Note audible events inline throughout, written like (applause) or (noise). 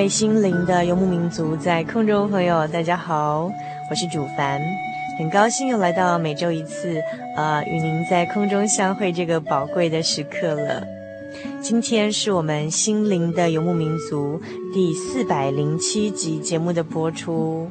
位心灵的游牧民族，在空中朋友，大家好，我是主凡，很高兴又来到每周一次，呃，与您在空中相会这个宝贵的时刻了。今天是我们心灵的游牧民族第四百零七集节目的播出。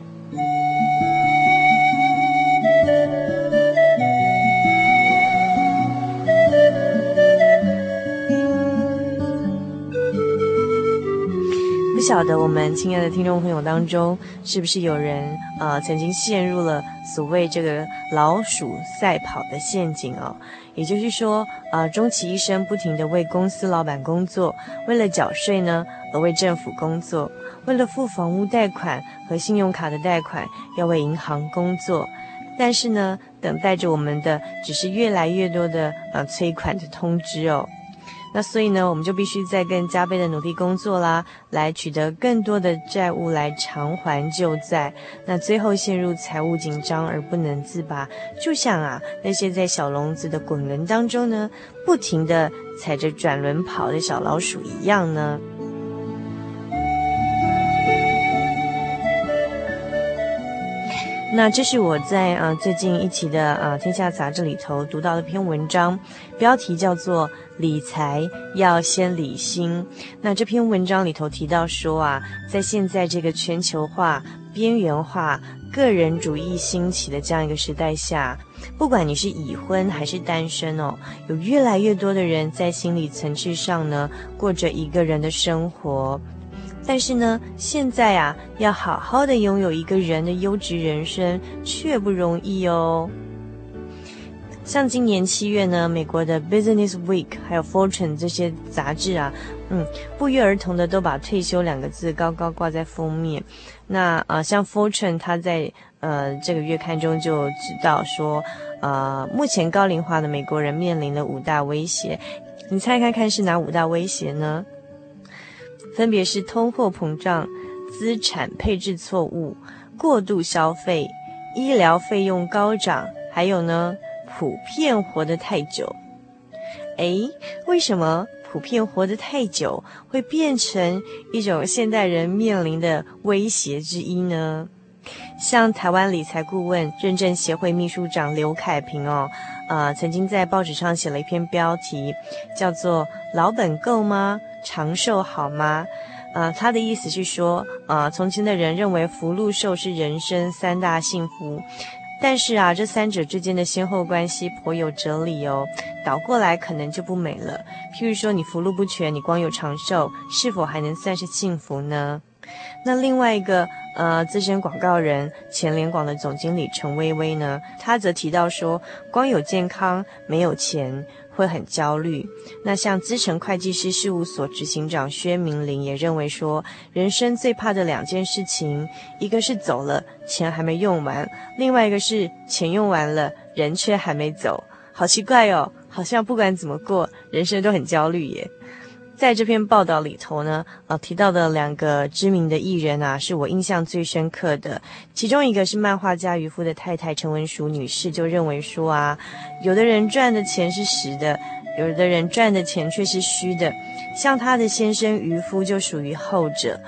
晓得我们亲爱的听众朋友当中，是不是有人呃曾经陷入了所谓这个老鼠赛跑的陷阱哦？也就是说，呃，终其一生不停地为公司老板工作，为了缴税呢而为政府工作，为了付房屋贷款和信用卡的贷款要为银行工作，但是呢，等待着我们的只是越来越多的呃催款的通知哦。那所以呢，我们就必须再更加倍的努力工作啦，来取得更多的债务来偿还旧债。那最后陷入财务紧张而不能自拔，就像啊那些在小笼子的滚轮当中呢，不停地踩着转轮跑的小老鼠一样呢。那这是我在啊最近一期的啊《天下杂志》里头读到的一篇文章，标题叫做《理财要先理心》。那这篇文章里头提到说啊，在现在这个全球化、边缘化、个人主义兴起的这样一个时代下，不管你是已婚还是单身哦，有越来越多的人在心理层次上呢，过着一个人的生活。但是呢，现在啊，要好好的拥有一个人的优质人生却不容易哦。像今年七月呢，美国的 Business Week 还有 Fortune 这些杂志啊，嗯，不约而同的都把退休两个字高高挂在封面。那啊、呃，像 Fortune 它在呃这个月刊中就知道说，呃，目前高龄化的美国人面临的五大威胁，你猜看看是哪五大威胁呢？分别是通货膨胀、资产配置错误、过度消费、医疗费用高涨，还有呢，普遍活得太久。诶，为什么普遍活得太久会变成一种现代人面临的威胁之一呢？像台湾理财顾问认证协会秘书长刘凯平哦，呃，曾经在报纸上写了一篇标题，叫做“老本够吗？”长寿好吗？呃，他的意思是说，呃，从前的人认为福禄寿是人生三大幸福，但是啊，这三者之间的先后关系颇有哲理哦。倒过来可能就不美了。譬如说，你福禄不全，你光有长寿，是否还能算是幸福呢？那另外一个呃资深广告人前联广的总经理陈薇薇呢，他则提到说，光有健康没有钱会很焦虑。那像资诚会计师事务所执行长薛明玲也认为说，人生最怕的两件事情，一个是走了钱还没用完，另外一个是钱用完了人却还没走。好奇怪哦，好像不管怎么过，人生都很焦虑耶。在这篇报道里头呢，呃，提到的两个知名的艺人啊，是我印象最深刻的。其中一个是漫画家渔夫的太太陈文淑女士，就认为说啊，有的人赚的钱是实的，有的人赚的钱却是虚的。像她的先生渔夫就属于后者。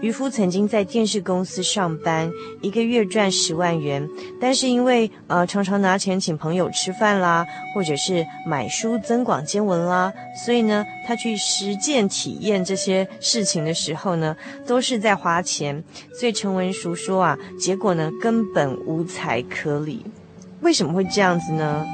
渔夫曾经在电视公司上班，一个月赚十万元，但是因为呃常常拿钱请朋友吃饭啦，或者是买书增广见闻啦，所以呢，他去实践体验这些事情的时候呢，都是在花钱。所以陈文淑说啊，结果呢根本无财可理。为什么会这样子呢？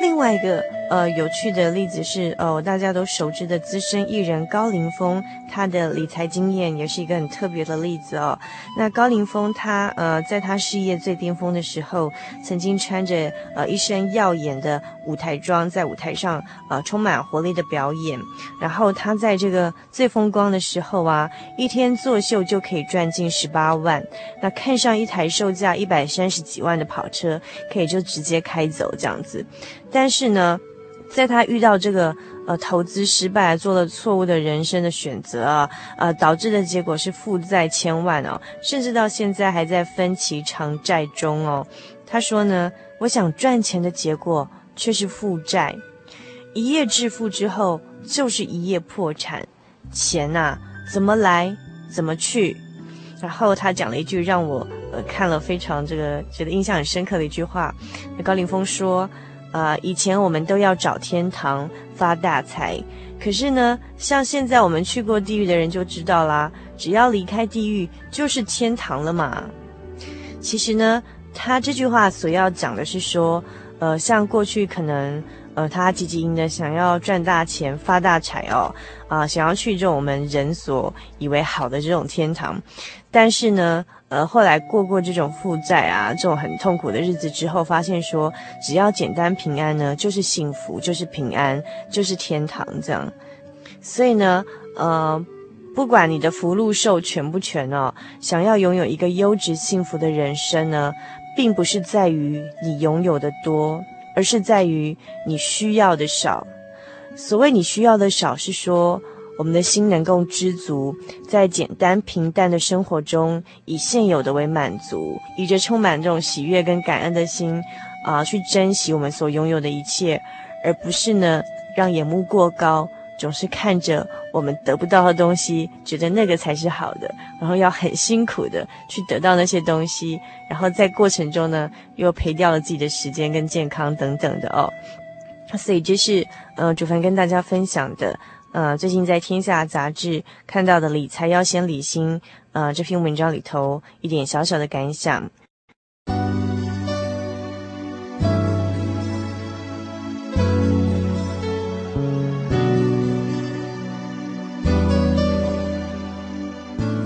另外一个。呃，有趣的例子是，呃，大家都熟知的资深艺人高凌风，他的理财经验也是一个很特别的例子哦。那高凌风他，呃，在他事业最巅峰的时候，曾经穿着呃一身耀眼的舞台装，在舞台上呃充满活力的表演。然后他在这个最风光的时候啊，一天作秀就可以赚进十八万。那看上一台售价一百三十几万的跑车，可以就直接开走这样子。但是呢，在他遇到这个呃投资失败，做了错误的人生的选择啊，呃导致的结果是负债千万哦，甚至到现在还在分期偿债中哦。他说呢，我想赚钱的结果却是负债，一夜致富之后就是一夜破产，钱呐怎么来怎么去。然后他讲了一句让我呃看了非常这个觉得印象很深刻的一句话，高凌风说。啊、以前我们都要找天堂发大财，可是呢，像现在我们去过地狱的人就知道啦，只要离开地狱就是天堂了嘛。其实呢，他这句话所要讲的是说，呃，像过去可能。呃，他积极的想要赚大钱、发大财哦，啊、想要去这种我们人所以为好的这种天堂，但是呢，呃，后来过过这种负债啊、这种很痛苦的日子之后，发现说，只要简单平安呢，就是幸福，就是平安，就是天堂这样。所以呢，呃，不管你的福禄寿全不全哦，想要拥有一个优质幸福的人生呢，并不是在于你拥有的多。而是在于你需要的少。所谓你需要的少，是说我们的心能够知足，在简单平淡的生活中，以现有的为满足，以着充满这种喜悦跟感恩的心啊、去珍惜我们所拥有的一切，而不是呢让眼目过高。总是看着我们得不到的东西，觉得那个才是好的，然后要很辛苦的去得到那些东西，然后在过程中呢，又赔掉了自己的时间跟健康等等的哦。所以这是呃，主凡跟大家分享的，呃，最近在《天下》杂志看到的理财要先理心，呃，这篇文章里头一点小小的感想。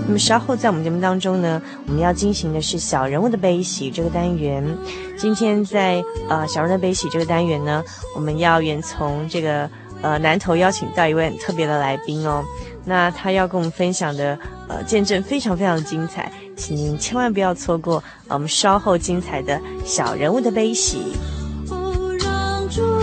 那么稍后在我们节目当中呢，我们要进行的是小人物的悲喜这个单元。今天在呃小人物的悲喜这个单元呢，我们要远从这个呃南头邀请到一位很特别的来宾哦。那他要跟我们分享的呃见证非常非常精彩，请您千万不要错过，我们稍后精彩的小人物的悲喜。心中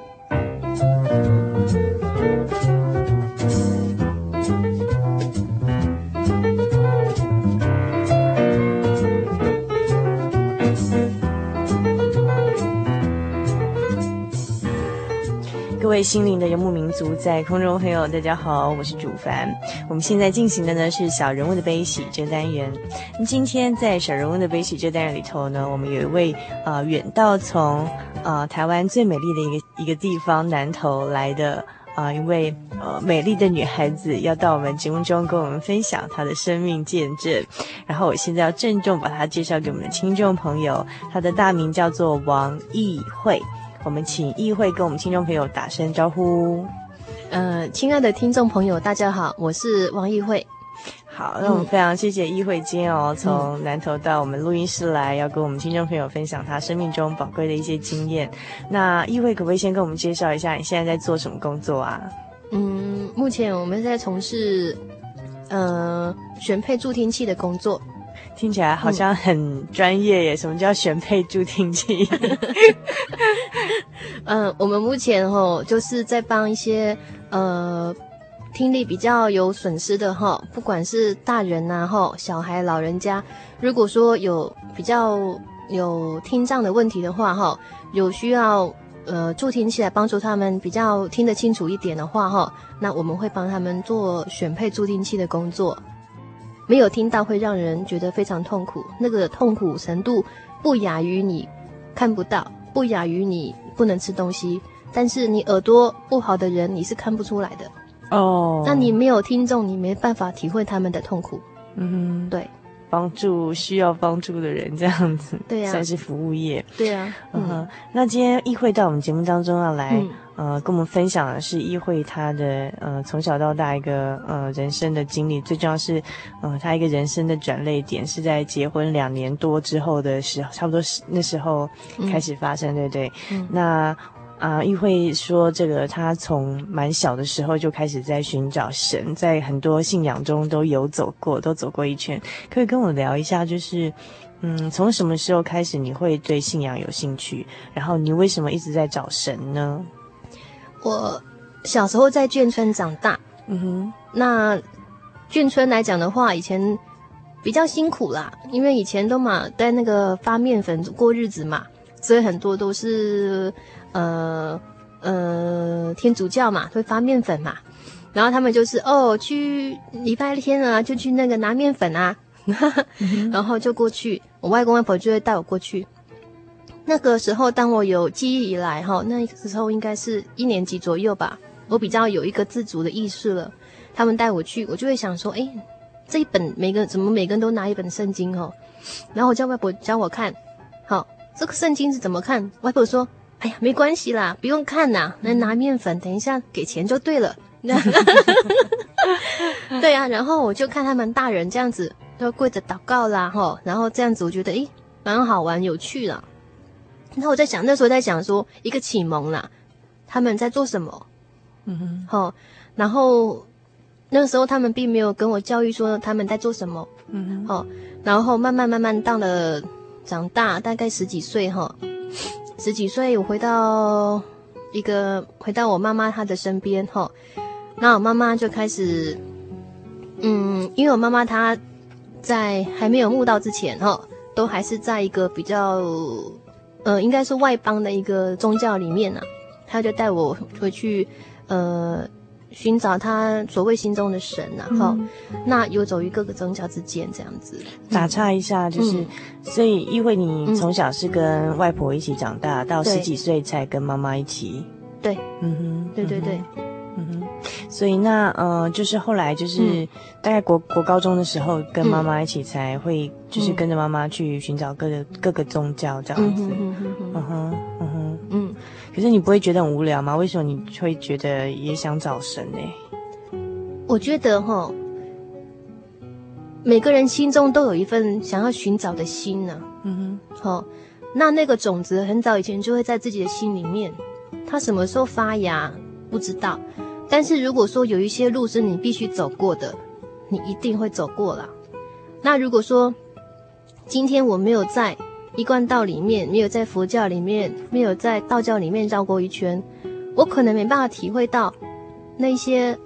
位心灵的游牧民族，在空中朋友，大家好，我是主凡。我们现在进行的呢是小人物的悲喜这单元。今天在小人物的悲喜这单元里头呢，我们有一位呃远道从呃台湾最美丽的一个一个地方南投来的啊、一位呃美丽的女孩子，要到我们节目中跟我们分享她的生命见证。然后我现在要郑重把她介绍给我们的听众朋友，她的大名叫做王懿慧。我们请议会跟我们听众朋友打声招呼。呃，亲爱的听众朋友，大家好，我是王议会。好，那我们非常谢谢议会今天哦，从南投到我们录音室来，要跟我们听众朋友分享他生命中宝贵的一些经验。那议会可不可以先跟我们介绍一下你现在在做什么工作啊？嗯，目前我们在从事呃选配助听器的工作。听起来好像很专业耶！嗯、什么叫选配助听器？(laughs) 嗯、呃，我们目前哦就是在帮一些呃听力比较有损失的哈，不管是大人呐、啊、齁小孩、老人家，如果说有比较有听障的问题的话哈，有需要呃助听器来帮助他们比较听得清楚一点的话哈，那我们会帮他们做选配助听器的工作。没有听到会让人觉得非常痛苦，那个痛苦程度不亚于你看不到，不亚于你不能吃东西。但是你耳朵不好的人，你是看不出来的哦。Oh. 那你没有听众，你没办法体会他们的痛苦。嗯哼，对。帮助需要帮助的人，这样子，对呀、啊，算是服务业，对呀、啊，嗯哼。那今天懿慧到我们节目当中要来，嗯、呃，跟我们分享的是懿慧她的呃从小到大一个呃人生的经历，最重要是，呃，他一个人生的转捩点是在结婚两年多之后的时候，差不多是那时候开始发生，嗯、对不对？嗯，那。啊，玉慧说，这个他从蛮小的时候就开始在寻找神，在很多信仰中都有走过，都走过一圈。可以跟我聊一下，就是，嗯，从什么时候开始你会对信仰有兴趣？然后你为什么一直在找神呢？我小时候在眷村长大，嗯哼，那眷村来讲的话，以前比较辛苦啦，因为以前都嘛在那个发面粉过日子嘛，所以很多都是。呃呃，天主教嘛，会发面粉嘛，然后他们就是哦，去礼拜天啊，就去那个拿面粉啊，(laughs) 然后就过去，我外公外婆就会带我过去。那个时候，当我有记忆以来，哈，那个时候应该是一年级左右吧，我比较有一个自主的意识了。他们带我去，我就会想说，哎，这一本每个怎么每个人都拿一本圣经哦，然后我叫外婆教我看，好，这个圣经是怎么看？外婆说。哎呀，没关系啦，不用看呐，来拿面粉，等一下给钱就对了。(laughs) 对啊，然后我就看他们大人这样子，就跪着祷告啦，吼，然后这样子，我觉得诶，蛮好玩，有趣啦。然后我在想，那时候在想说，一个启蒙啦，他们在做什么？嗯哼，好，然后那个时候他们并没有跟我教育说他们在做什么。嗯哼，好，然后慢慢慢慢到了长大，大概十几岁哈。十几岁，我回到一个回到我妈妈她的身边哈，那我妈妈就开始，嗯，因为我妈妈她在还没有悟道之前哈，都还是在一个比较，呃，应该是外邦的一个宗教里面呢，她就带我回去，呃。寻找他所谓心中的神呐、啊，哈、嗯，那游走于各个宗教之间这样子。打岔一下，就是，嗯、所以因为你从小是跟外婆一起长大，嗯、到十几岁才跟妈妈一起。对，嗯哼，对对对，嗯哼。所以那呃，就是后来就是大概国国高中的时候，跟妈妈一起才会，就是跟着妈妈去寻找各个各个宗教这样子。嗯哼，嗯哼，嗯哼，嗯。可是你不会觉得很无聊吗？为什么你会觉得也想找神呢？我觉得哈，每个人心中都有一份想要寻找的心呢、啊。嗯哼，好、哦，那那个种子很早以前就会在自己的心里面，它什么时候发芽不知道。但是如果说有一些路是你必须走过的，你一定会走过了。那如果说今天我没有在一贯道里面，没有在佛教里面，没有在道教里面绕过一圈，我可能没办法体会到那些，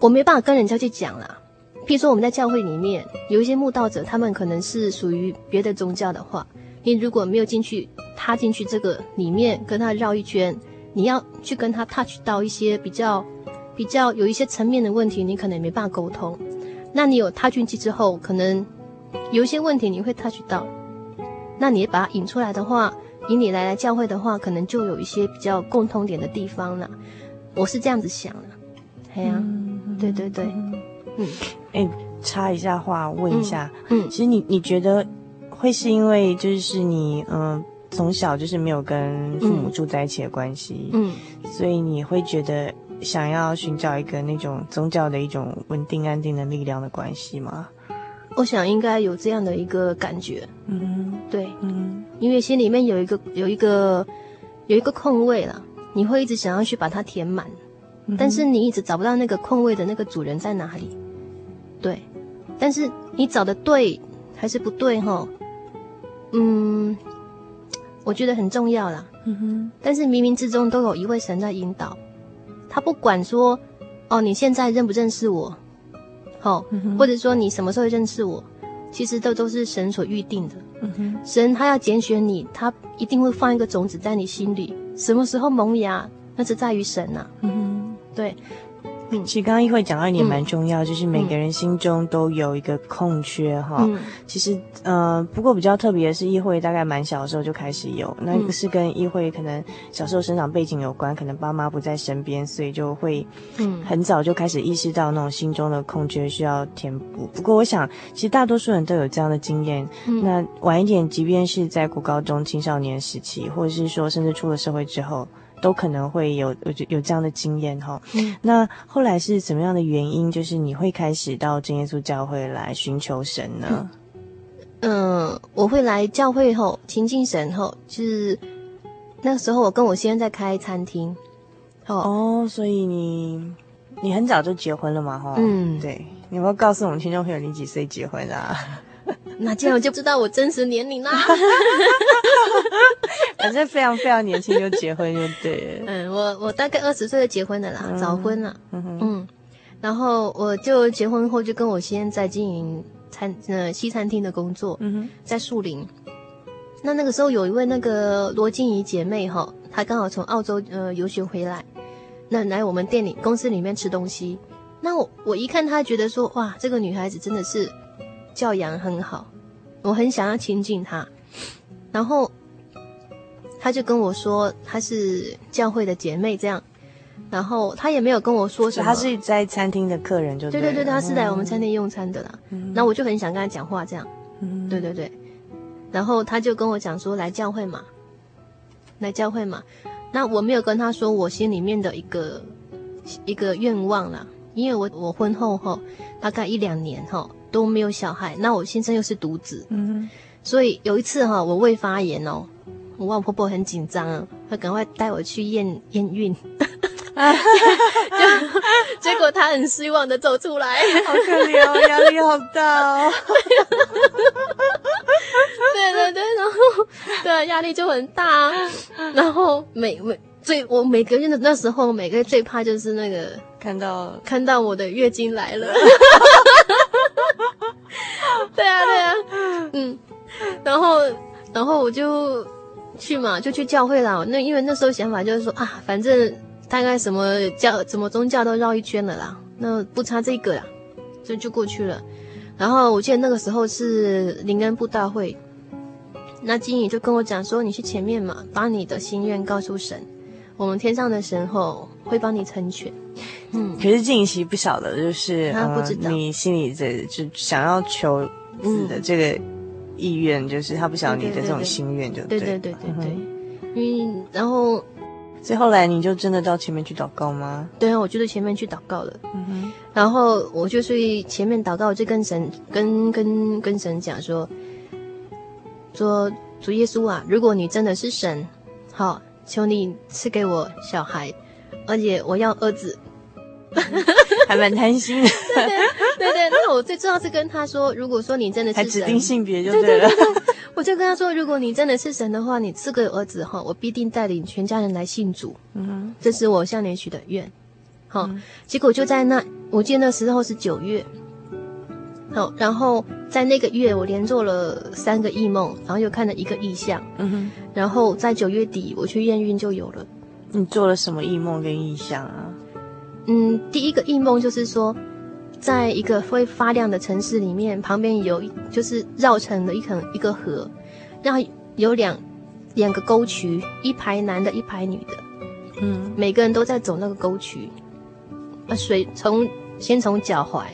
我没办法跟人家去讲啦。譬如说，我们在教会里面有一些慕道者，他们可能是属于别的宗教的话，你如果没有进去，踏进去这个里面跟他绕一圈，你要去跟他 touch 到一些比较比较有一些层面的问题，你可能也没办法沟通。那你有踏进去之后，可能有一些问题你会 touch 到，那你把它引出来的话，引你来来教会的话，可能就有一些比较共通点的地方了。我是这样子想的，哎呀、啊，嗯、对对对，嗯。哎，插一下话，问一下，嗯，嗯。其实你你觉得会是因为就是你嗯、呃、从小就是没有跟父母住在一起的关系，嗯，所以你会觉得想要寻找一个那种宗教的一种稳定安定的力量的关系吗？我想应该有这样的一个感觉，嗯，对，嗯，因为心里面有一个有一个有一个空位了，你会一直想要去把它填满，嗯、但是你一直找不到那个空位的那个主人在哪里。对，但是你找的对还是不对哈？嗯，我觉得很重要啦。嗯哼。但是冥冥之中都有一位神在引导，他不管说，哦，你现在认不认识我，好，嗯。或者说你什么时候认识我，其实这都是神所预定的。嗯。神他要拣选你，他一定会放一个种子在你心里，什么时候萌芽，那是在于神呐。嗯哼。对。其实刚刚议会讲到一点蛮重要，嗯、就是每个人心中都有一个空缺哈。嗯、其实呃，不过比较特别的是，议会大概蛮小的时候就开始有，那个是跟议会可能小时候生长背景有关，可能爸妈不在身边，所以就会嗯很早就开始意识到那种心中的空缺需要填补。不过我想，其实大多数人都有这样的经验。嗯、那晚一点，即便是在国高中青少年时期，或者是说甚至出了社会之后。都可能会有有有这样的经验哈，嗯，那后来是什么样的原因？就是你会开始到真耶稣教会来寻求神呢？嗯，我会来教会后亲近神后，就是那个时候我跟我先生在开餐厅，哦，所以你你很早就结婚了嘛？哈，嗯，对，你有没有告诉我们听众朋友你几岁结婚啊？那这样我就知道我真实年龄啦。(laughs) 反正非常非常年轻就结婚就对。嗯，我我大概二十岁就结婚了啦，嗯、早婚了。嗯哼嗯，然后我就结婚后就跟我先在经营餐呃西餐厅的工作。嗯哼，在树林。那那个时候有一位那个罗静怡姐妹哈，她刚好从澳洲呃游学回来，那来我们店里公司里面吃东西。那我我一看她，觉得说哇，这个女孩子真的是。教养很好，我很想要亲近他，然后他就跟我说他是教会的姐妹这样，然后他也没有跟我说什么，他是在餐厅的客人就对，对对对，他是来我们餐厅用餐的啦。嗯，那我就很想跟他讲话这样，嗯，对对对，然后他就跟我讲说来教会嘛，来教会嘛，那我没有跟他说我心里面的一个一个愿望啦，因为我我婚后后大概一两年哈。都没有小孩，那我先生又是独子，嗯，所以有一次哈，我未发言哦，我外婆婆很紧张啊，她赶快带我去验验孕，(laughs) 结果她很失望的走出来，好可怜哦，压力好大哦，(laughs) 对对对，然后对压力就很大，然后每每最我每个月的那时候，每个月最怕就是那个看到看到我的月经来了。(laughs) 对啊，对啊，嗯，然后，然后我就去嘛，就去教会啦。那因为那时候想法就是说啊，反正大概什么教、什么宗教都绕一圈了啦，那不差这个啦，就就过去了。然后我记得那个时候是灵恩布道会，那经理就跟我讲说，你去前面嘛，把你的心愿告诉神，我们天上的神后会帮你成全。嗯，可是静琪不晓得，就是他不知道、呃、你心里的就想要求子的这个意愿，就是他不晓得你的这种心愿，就对对对对对。因为然后所以后来你就真的到前面去祷告吗？对啊，我就在前面去祷告了。嗯哼，然后我就去前面祷告，我就跟神跟跟跟神讲说，说主耶稣啊，如果你真的是神，好，求你赐给我小孩，而且我要儿子。(laughs) 还蛮贪心的，对 (laughs) 对对对。那我最重要是跟他说，如果说你真的是神，还指定性别就对了。对对对对，我就跟他说，如果你真的是神的话，你赐给儿子哈，我必定带领全家人来信主。嗯哼，这是我向你许的愿。好，嗯、结果就在那，我记得那时候是九月。好，然后在那个月，我连做了三个异梦，然后又看了一个异象。嗯哼，然后在九月底，我去验孕就有了。你做了什么异梦跟异象啊？嗯，第一个异梦就是说，在一个会发亮的城市里面，旁边有就是绕成了一条一个河，然后有两两个沟渠，一排男的，一排女的，嗯，每个人都在走那个沟渠，啊，水从先从脚踝，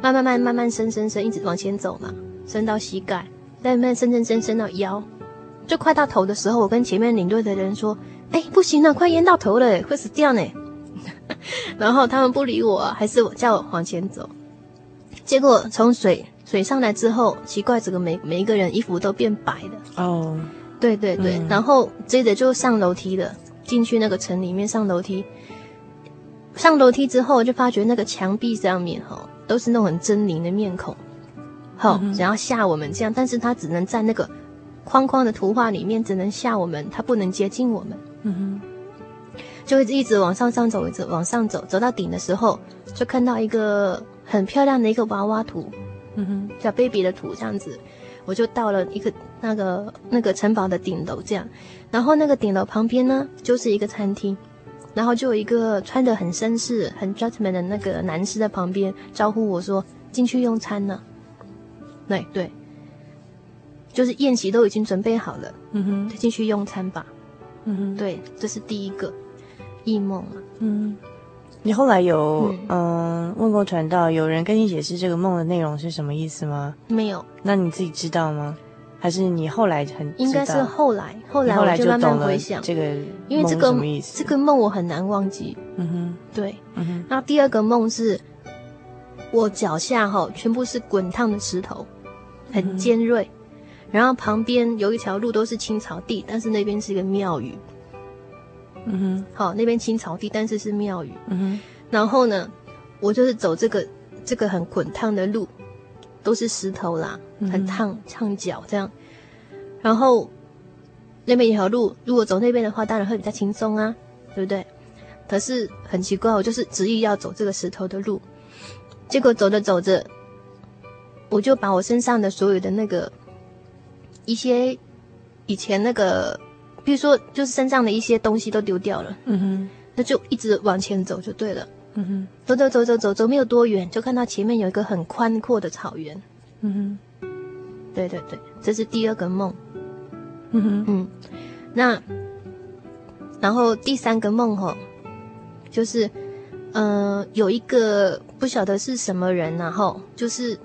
慢慢慢慢慢伸伸伸，一直往前走嘛，伸到膝盖，再慢慢伸伸伸伸到腰，就快到头的时候，我跟前面领队的人说，哎，不行了，快淹到头了，会死掉呢。(laughs) 然后他们不理我，还是我叫我往前走。结果从水水上来之后，奇怪，这个每每一个人衣服都变白的。哦，对对对。嗯、然后接着就上楼梯了，进去那个城里面上楼梯。上楼梯之后，就发觉那个墙壁上面哈都是那种很狰狞的面孔，好、嗯、想要吓我们这样，但是他只能在那个框框的图画里面，只能吓我们，他不能接近我们。嗯哼。就一直往上上走，一直往上走，走到顶的时候，就看到一个很漂亮的一个娃娃图，嗯哼，小 baby 的图这样子，我就到了一个那个那个城堡的顶楼这样，然后那个顶楼旁边呢，就是一个餐厅，然后就有一个穿的很绅士、很 gentleman 的那个男士在旁边招呼我说进去用餐呢，对对，就是宴席都已经准备好了，嗯哼，就进去用餐吧，对，这是第一个。异梦啊，嗯，你后来有嗯、呃、问过传道，有人跟你解释这个梦的内容是什么意思吗？没有。那你自己知道吗？还是你后来很应该是后来，后来我就慢慢回想这个，因为这个这个梦我很难忘记。嗯哼，对，嗯哼。那第二个梦是，我脚下哈全部是滚烫的石头，很尖锐，然后旁边有一条路都是青草地，但是那边是一个庙宇。嗯哼，好，那边青草地，但是是庙宇。嗯哼，然后呢，我就是走这个这个很滚烫的路，都是石头啦，很烫烫脚这样。然后那边一条路，如果走那边的话，当然会比较轻松啊，对不对？可是很奇怪，我就是执意要走这个石头的路，结果走着走着，我就把我身上的所有的那个一些以前那个。比如说，就是身上的一些东西都丢掉了，嗯哼，那就一直往前走就对了，嗯哼，走走走走走走，没有多远，就看到前面有一个很宽阔的草原，嗯哼，对对对，这是第二个梦，嗯哼嗯，那然后第三个梦吼，就是嗯、呃，有一个不晓得是什么人，然后就是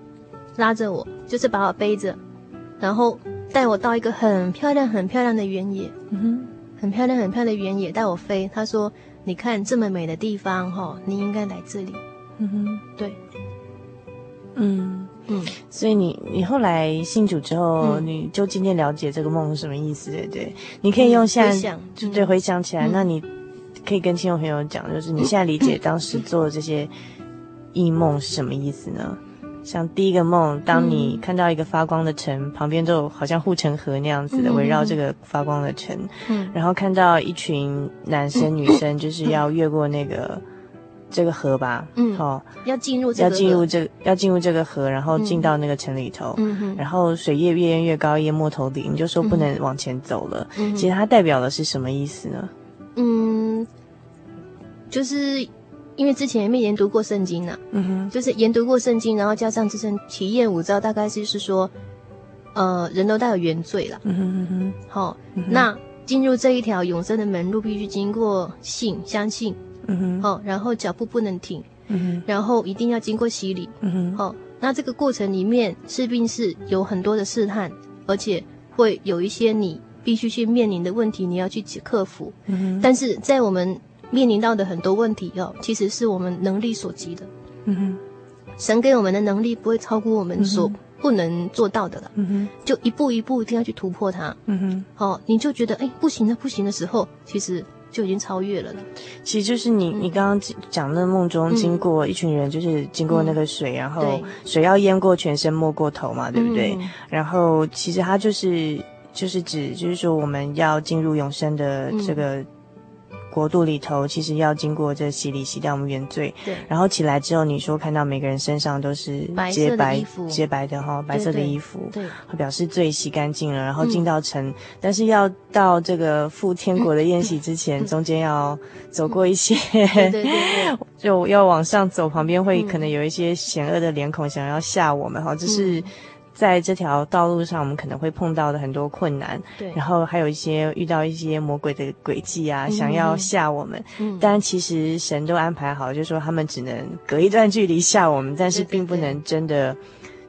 拉着我，就是把我背着，然后。带我到一个很漂亮、很漂亮的原野，嗯哼，很漂亮、很漂亮的原野，带我飞。他说：“你看这么美的地方，哈，你应该来这里。”嗯哼，对，嗯嗯。所以你你后来信主之后，嗯、你就渐渐了解这个梦是什么意思，对不对？你可以用现在、嗯、就对回想起来，嗯、那你可以跟亲友朋友讲，就是你现在理解当时做的这些异梦是什么意思呢？像第一个梦，当你看到一个发光的城，嗯、旁边就好像护城河那样子的围绕这个发光的城，嗯，然后看到一群男生女生就是要越过那个、嗯、这个河吧，嗯，好、哦，要进入这个要进入这要进入这个河，然后进到那个城里头，嗯哼，然后水越越淹越高，淹没头顶，你就说不能往前走了。嗯、其实它代表的是什么意思呢？嗯，就是。因为之前也没研读过圣经呢，嗯哼，就是研读过圣经，然后加上自身体验五招，大概就是说，呃，人都带有原罪了，嗯哼嗯哼，好，嗯、那进入这一条永生的门路，必须经过信，相信，嗯哼，好，然后脚步不能停，嗯哼，然后一定要经过洗礼，嗯哼，好，那这个过程里面势必是有很多的试探，而且会有一些你必须去面临的问题，你要去克服。嗯哼，但是在我们面临到的很多问题哦，其实是我们能力所及的。嗯哼，神给我们的能力不会超过我们所不能做到的了。嗯哼，就一步一步一定要去突破它。嗯哼，哦，你就觉得哎不行了，不行的时候，其实就已经超越了了。其实就是你，你刚刚讲那梦中经过一群人，就是经过那个水，然后水要淹过全身，没过头嘛，对不对？然后其实它就是就是指，就是说我们要进入永生的这个。国度里头，其实要经过这洗礼，洗掉我们原罪。对。然后起来之后，你说看到每个人身上都是洁白、洁白的哈，白色的衣服，对，会表示罪洗干净了，然后进到城。但是要到这个赴天国的宴席之前，中间要走过一些，对对对，(laughs) 就要往上走，旁边会可能有一些险恶的脸孔想要吓我们哈，这是。在这条道路上，我们可能会碰到的很多困难，对，然后还有一些遇到一些魔鬼的诡计啊，嗯、想要吓我们。嗯，但其实神都安排好，就是说他们只能隔一段距离吓我们，但是并不能真的。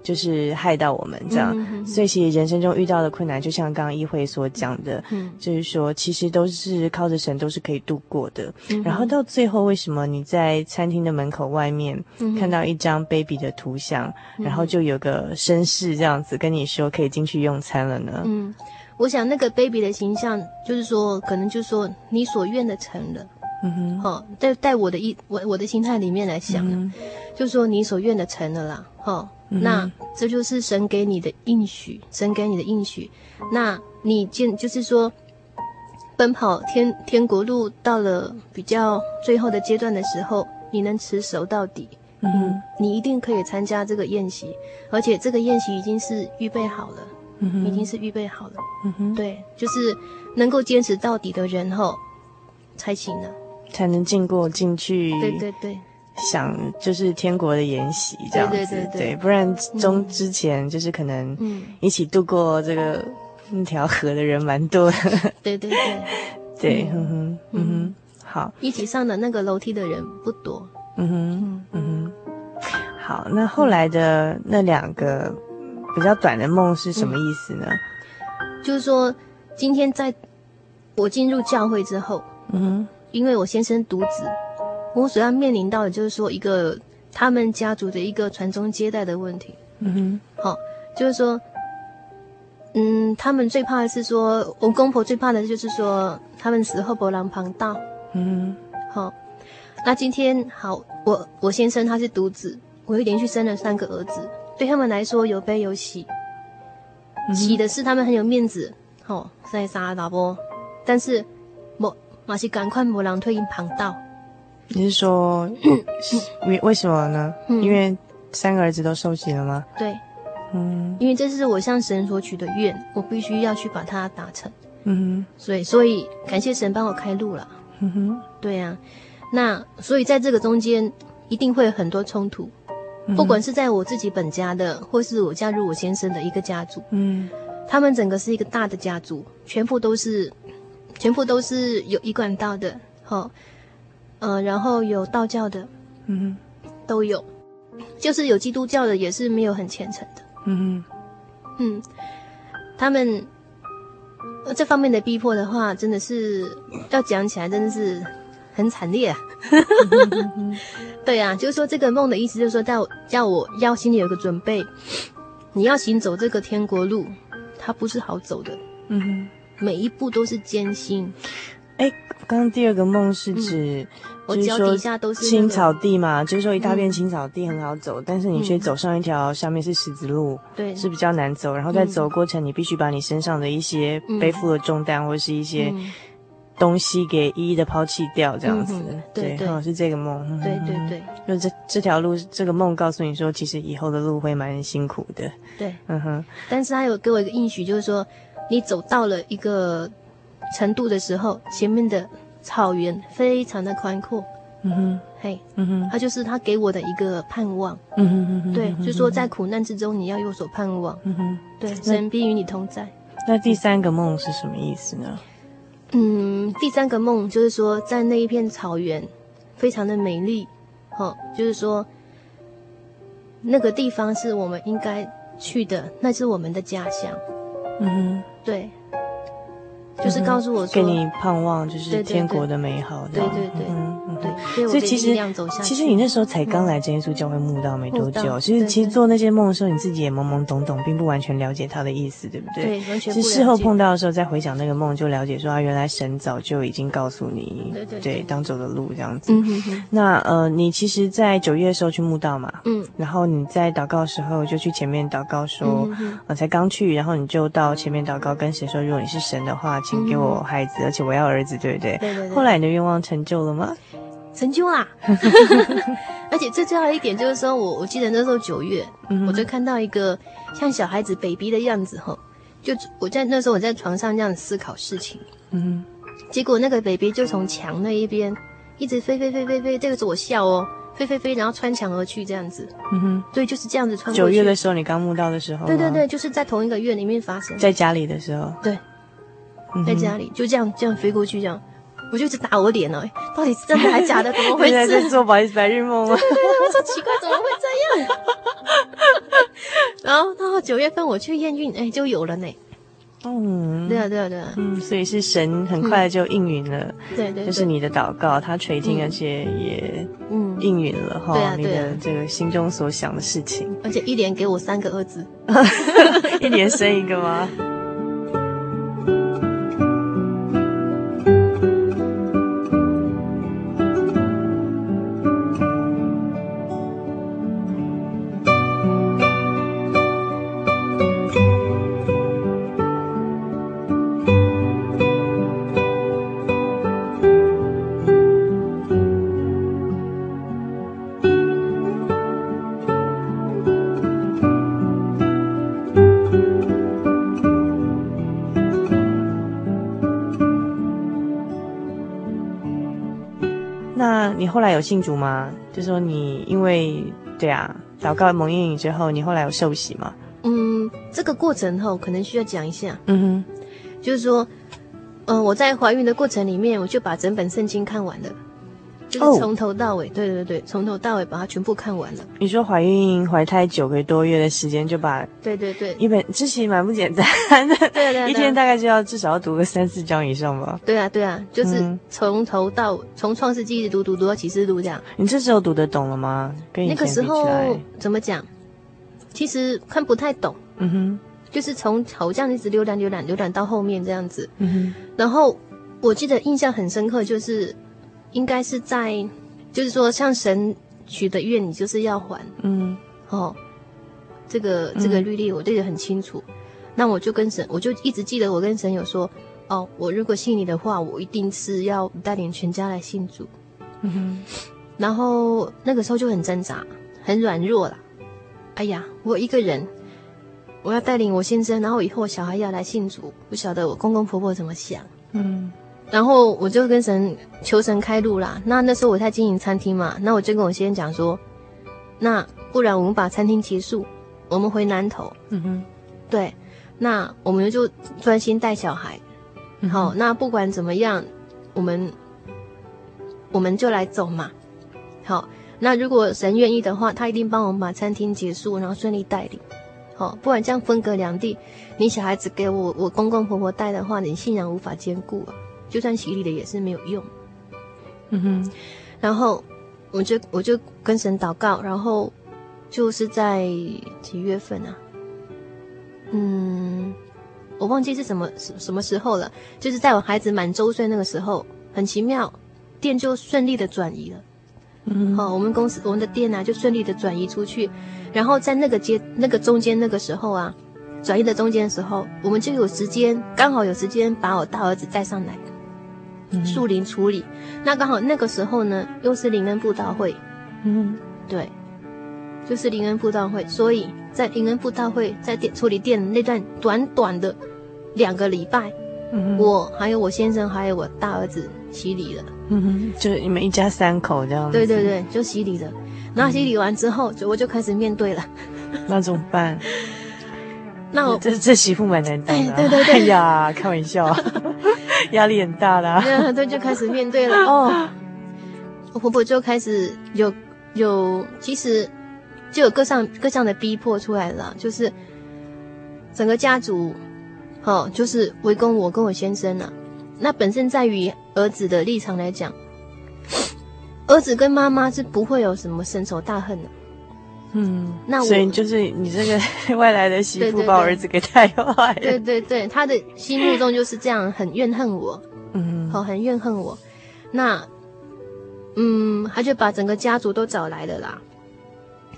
就是害到我们这样，嗯、哼哼，所以其实人生中遇到的困难，就像刚刚一慧所讲的，嗯、就是说其实都是靠着神，都是可以度过的。嗯、然后到最后，为什么你在餐厅的门口外面看到一张 baby 的图像，嗯、然后就有个绅士这样子跟你说可以进去用餐了呢？嗯，我想那个 baby 的形象，就是说可能就是说你所愿的成了。嗯哼，好，在在我的一我我的心态里面来想，嗯、就是说你所愿的成了啦，哈。嗯、那这就是神给你的应许，神给你的应许。那你见就是说，奔跑天天国路到了比较最后的阶段的时候，你能持守到底，嗯，嗯，你一定可以参加这个宴席，而且这个宴席已经是预备好了，嗯，已经是预备好了，嗯哼，对，就是能够坚持到底的人后才行呢，才能进过进去，对对对。想就是天国的筵席这样子，对对。对对，对，不然中之前就是可能一起度过这个那条河的人蛮多的，对对对，对，(laughs) 嗯。哼，嗯哼，好，一起上的那个楼梯的人不多，嗯哼，嗯。哼，好，那后来的那两个比较短的梦是什么意思呢？就是说，今天在我进入教会之后，嗯哼，因为我先生独子。我所要面临到的就是说，一个他们家族的一个传宗接代的问题。嗯哼，好、哦，就是说，嗯，他们最怕的是说，我公婆最怕的就是说，他们死后不让旁道。嗯哼，好、哦，那今天好，我我先生他是独子，我又连续生了三个儿子，对他们来说有悲有喜。喜的是他们很有面子，好、哦，生三个老婆，但是我马是赶快不让推因旁道。你是说，(coughs) 为为什么呢？嗯、因为三个儿子都受洗了吗？对，嗯，因为这是我向神所许的愿，我必须要去把它达成。嗯哼，所以所以感谢神帮我开路了。嗯哼，对呀、啊，那所以在这个中间一定会有很多冲突，嗯、不管是在我自己本家的，或是我加入我先生的一个家族，嗯，他们整个是一个大的家族，全部都是，全部都是有一贯道的，好。嗯、呃，然后有道教的，嗯哼，都有，就是有基督教的，也是没有很虔诚的，嗯哼，嗯，他们这方面的逼迫的话，真的是要讲起来，真的是很惨烈啊。(laughs) 对啊，就是说这个梦的意思，就是说叫叫我要心里有个准备，你要行走这个天国路，它不是好走的，嗯哼，每一步都是艰辛。哎，刚刚第二个梦是指，我脚底下都是青草地嘛，就是说一大片青草地很好走，但是你却走上一条下面是石子路，对，是比较难走。然后在走过程，你必须把你身上的一些背负的重担或者是一些东西给一一的抛弃掉，这样子。对，好像是这个梦。对对对，就这这条路，这个梦告诉你说，其实以后的路会蛮辛苦的。对，嗯哼。但是他有给我一个应许，就是说你走到了一个。程度的时候，前面的草原非常的宽阔，嗯哼，嘿，嗯哼，他就是他给我的一个盼望，嗯哼嗯哼，对，就说在苦难之中你要有所盼望，嗯哼，对，神必与你同在。那第三个梦是什么意思呢？嗯，第三个梦就是说在那一片草原，非常的美丽，哦，就是说那个地方是我们应该去的，那是我们的家乡，嗯哼，对。就是告诉我说，给你盼望，就是天国的美好。对对对，嗯嗯对。所以其实，其实你那时候才刚来真耶稣教会墓道没多久，其实其实做那些梦的时候，你自己也懵懵懂懂，并不完全了解他的意思，对不对？对，完全不了解。是事后碰到的时候再回想那个梦，就了解说啊，原来神早就已经告诉你，对当走的路这样子。嗯哼哼。那呃，你其实，在九月的时候去墓道嘛，嗯，然后你在祷告的时候就去前面祷告说，呃，才刚去，然后你就到前面祷告，跟神说，如果你是神的话，请给我孩子。而且我要儿子，对不对？对对对。后来你的愿望成就了吗？成就啦！(laughs) 而且最重要的一点就是说，我我记得那时候九月，嗯、我就看到一个像小孩子 baby 的样子哈，就我在那时候我在床上这样思考事情，嗯哼，结果那个 baby 就从墙那一边一直飞飞飞飞飞，这个是我笑哦，飞飞飞，然后穿墙而去这样子，嗯哼，对，就是这样子穿过去。九月的时候，你刚慕道的时候，对对对，就是在同一个月里面发生，在家里的时候，对。在家里就这样这样飞过去，这样我就一直打我脸了。到底是真的还是假的？怎么回事？(laughs) 在做白白日梦吗？对对对，我说奇怪，怎么会这样？(laughs) 然后到九月份我去验孕，哎，就有了呢。嗯，对啊对啊对啊。嗯，所以是神很快就应允了。对对，就是你的祷告，他垂听，而且也嗯应允了哈。你的这个心中所想的事情。而且一连给我三个儿子，(laughs) 一连生一个吗？后来有信主吗？就说你因为对啊，祷告蒙应允之后，你后来有受洗吗？嗯，这个过程后可能需要讲一下。嗯哼，就是说，嗯、呃，我在怀孕的过程里面，我就把整本圣经看完了。就是从头到尾，对对对，从头到尾把它全部看完了。你说怀孕怀胎九个多月的时间就把，对对对，一本这其实蛮不简单的，对对，(laughs) 一天大概就要至少要读个三四章以上吧。对啊对啊，就是从头到从创世纪一直读读读到启示录这样。你这时候读得懂了吗？跟以前比起来，那个时候怎么讲？其实看不太懂。嗯哼，就是从好像一直浏览浏览浏览到后面这样子。嗯哼，然后我记得印象很深刻就是。应该是在，就是说，像神许的愿，你就是要还，嗯，哦，这个这个律例我记得很清楚。嗯、那我就跟神，我就一直记得我跟神有说，哦，我如果信你的话，我一定是要带领全家来信主。嗯哼，然后那个时候就很挣扎，很软弱了。哎呀，我一个人，我要带领我先生，然后以后小孩要来信主，不晓得我公公婆婆怎么想。嗯。然后我就跟神求神开路啦。那那时候我在经营餐厅嘛，那我就跟我先生讲说，那不然我们把餐厅结束，我们回南头。嗯哼，对，那我们就专心带小孩。嗯、好，那不管怎么样，我们我们就来走嘛。好，那如果神愿意的话，他一定帮我们把餐厅结束，然后顺利带领。好，不然这样分隔两地，你小孩子给我我公公婆婆带的话，你信仰无法兼顾啊。就算洗礼了也是没有用，嗯哼，然后我就我就跟神祷告，然后就是在几月份啊？嗯，我忘记是什么什么时候了，就是在我孩子满周岁那个时候，很奇妙，店就顺利的转移了，嗯。哼，好，我们公司我们的店啊就顺利的转移出去，然后在那个街那个中间那个时候啊，转移的中间的时候，我们就有时间，刚好有时间把我大儿子带上来。树林处理，那刚好那个时候呢，又是林恩布道会，嗯，对，就是林恩布道会，所以在林恩布道会在店处理店那段短短的两个礼拜，嗯，我还有我先生还有我大儿子洗礼了，嗯哼，就是你们一家三口这样子，对对对，就洗礼了，然后洗礼完之后，就我就开始面对了，那怎么办？(laughs) 那我这这媳妇蛮难当的，哎，对对对，(laughs) 哎呀，开玩笑。(laughs) 压力很大啦，对，对，就开始面对了 (laughs) 哦。我婆婆就开始有有，其实就有各项各项的逼迫出来了，就是整个家族，哦，就是围攻我跟我先生啊。那本身在于儿子的立场来讲，儿子跟妈妈是不会有什么深仇大恨的。嗯，那我所以就是你这个 (laughs) 外来的媳妇把我儿子给带坏了。对对对，他的心目中就是这样，很怨恨我。嗯，好，很怨恨我。那，嗯，他就把整个家族都找来了啦，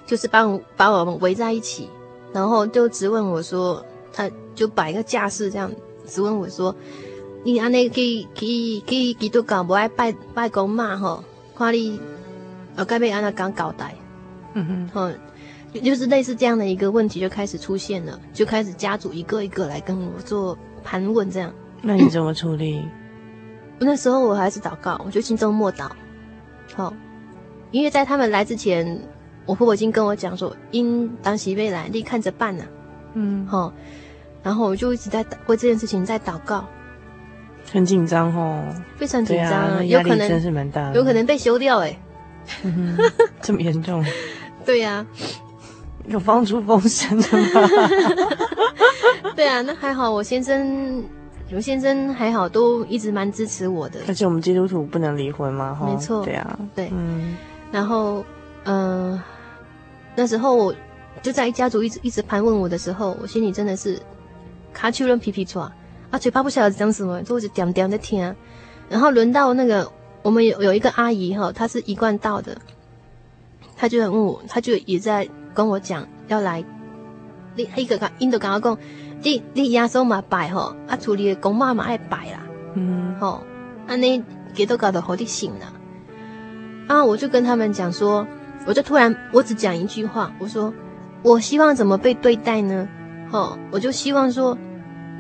就是把我把我们围在一起，然后就质问我说，他就摆一个架势这样质问我说。你安尼去去去基督教不爱拜拜公妈吼，看你呃该被安那讲交代，嗯哼，就就是类似这样的一个问题就开始出现了，就开始家族一个一个来跟我做盘问这样。(clears throat) 那你怎么处理？那时候我还是祷告，我就心中默祷，好，因为在他们来之前，我婆婆已经跟我讲说，因当媳妇来，你看着办呐，嗯，好，然后我就一直在为这件事情在祷告。很紧张哦，非常紧张，啊，有可能真是蛮大的，有可能被休掉哎，嗯，这么严重？(laughs) 对呀，啊，有放出风声的吗？(laughs) 对啊，那还好，我先生，我先生还好，都一直蛮支持我的。而且我们基督徒不能离婚吗？没错，对啊，对，嗯，然后，嗯，呃，那时候我就在家族一直一直盘问我的时候，我心里真的是卡丘人皮皮剉。啊，嘴巴不晓得讲什么，就一直点点在听。然后轮到那个我们有有一个阿姨哈，她是一贯道的，她就问我，她就也在跟我讲要来。你一个讲，印度跟我讲，你你耶稣嘛拜吼，啊，处理公妈嘛爱拜啦，嗯，吼，啊，你给都搞得好的行了。啊，我就跟他们讲说，我就突然我只讲一句话，我说我希望怎么被对待呢？吼，我就希望说。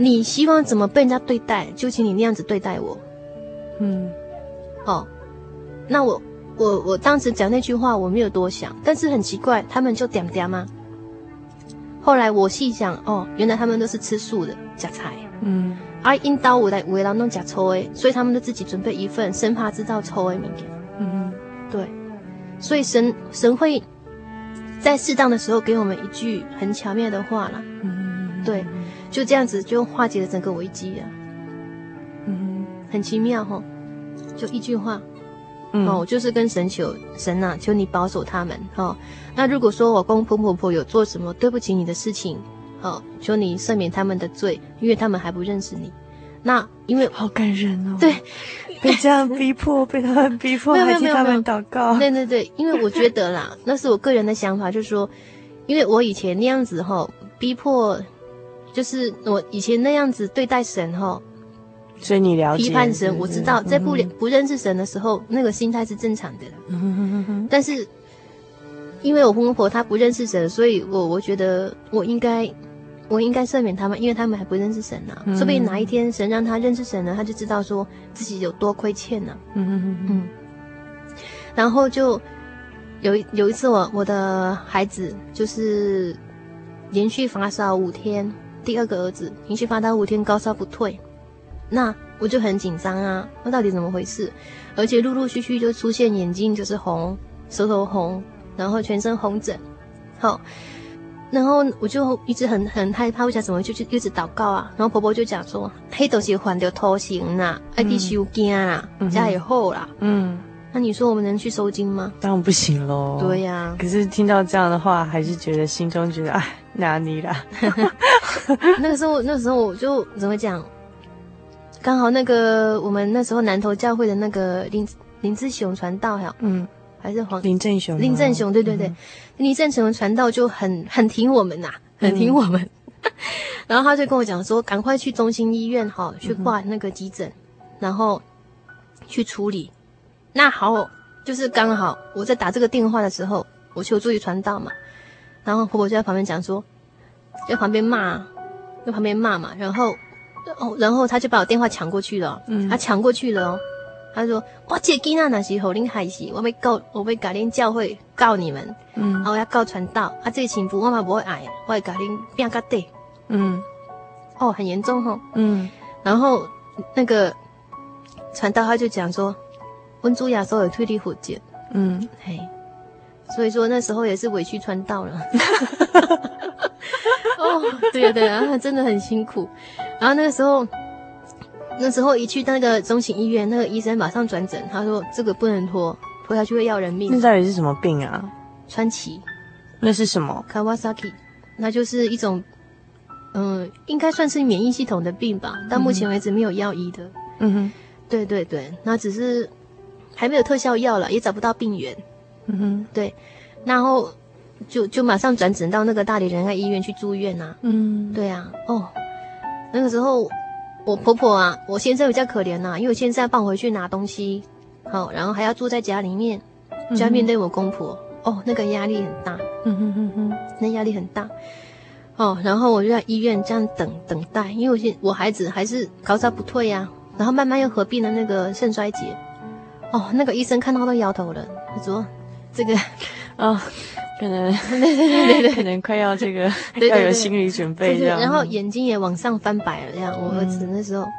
你希望怎么被人家对待，就请你那样子对待我。嗯，好，那我我我当时讲那句话我没有多想，但是很奇怪，他们就点点吗？后来我细想，哦，原来他们都是吃素的，夹菜。嗯，而因刀我来为了弄假抽诶，所以他们都自己准备一份，生怕知道粗的物件。嗯，对，所以神神会在适当的时候给我们一句很巧妙的话了。嗯，对。就这样子就化解了整个危机啊，嗯，很奇妙哈，就一句话，嗯，哦，我就是跟神求神呐，求你保守他们哈。那如果说我公公婆婆有做什么对不起你的事情，哦，求你赦免他们的罪，因为他们还不认识你。那因为好感人哦，对，(laughs) 被这样逼迫，(laughs) 被他们逼迫，还替他们祷告。对对对，因为我觉得啦，(laughs) 那是我个人的想法，就是说，因为我以前那样子哈，逼迫。就是我以前那样子对待神哈，所以你了解批判神，我知道在不不认识神的时候，那个心态是正常的。但是因为我公婆他不认识神，所以我我觉得我应该我应该赦免他们，因为他们还不认识神呢。说不定哪一天神让他认识神了，他就知道说自己有多亏欠呢。嗯嗯。然后就有有一次我我的孩子就是连续发烧五天。第二个儿子连续发烧五天，高烧不退，那我就很紧张啊，那到底怎么回事？而且陆陆续续就出现眼睛就是红，舌头红，然后全身红疹，好，然后我就一直很很害怕，我想怎么就去一直祷告啊。然后婆婆就讲说，黑都是患得头型啦，爱去收惊啦，家也厚啦，嗯，那你说我们能去收惊吗？当然不行喽。对呀。可是听到这样的话，还是觉得心中觉得哎，哪里啦？(laughs) 那个时候，那个时候我就怎么讲？刚好那个我们那时候南投教会的那个林林志雄传道哈，嗯，还是黄林正雄，林正雄，对对对，嗯、林正雄传道就很很挺我们呐、啊，很挺我们。嗯、(laughs) 然后他就跟我讲说，赶快去中心医院哈，去挂那个急诊，嗯、然后去处理。那好，就是刚好我在打这个电话的时候，我求助于传道嘛，然后婆婆就在旁边讲说。在旁边骂，在旁边骂嘛，然后，哦，然后他就把我电话抢过去了，嗯，他抢过去了哦，他说：“我这囡仔那是好恁害死，我要告，我要搞恁教会告你们，嗯，然后我要告传道，啊，这个情妇我嘛不会爱，我会搞恁变个对，嗯，哦，很严重哦，嗯，然后那个传道他就讲说，温主亚所有退离火箭，嗯，嘿，所以说那时候也是委屈穿到了。(laughs) ”哦，对对啊，对啊，真的很辛苦。然后那个时候，那时候一去那个中型医院，那个医生马上转诊，他说这个不能拖，拖下去会要人命。那到底是什么病啊？川崎。那是什么？Kawasaki，那就是一种，嗯、呃，应该算是免疫系统的病吧。到目前为止没有药医的。嗯哼，对对对，那只是还没有特效药了，也找不到病源。嗯哼，对，然后就就马上转诊到那个大理仁爱医院去住院呐、啊。嗯，对啊，哦，那个时候我婆婆啊，我先生比较可怜呐、啊，因为我现在放回去拿东西，好，然后还要住在家里面，就要面对我公婆。嗯哦，那个压力很大，嗯哼哼哼，那压力很大。哦，然后我就在医院这样等等待，因为我现我孩子还是高烧不退呀、啊，然后慢慢又合并了那个肾衰竭。哦，那个医生看到都摇头了，他说：“这个，啊、(laughs) 哦，可能 (laughs) 对对对对，可能快要这个 (laughs) 要有心理准备这样。对对对”然后眼睛也往上翻白了，这样。我儿子那时候，嗯、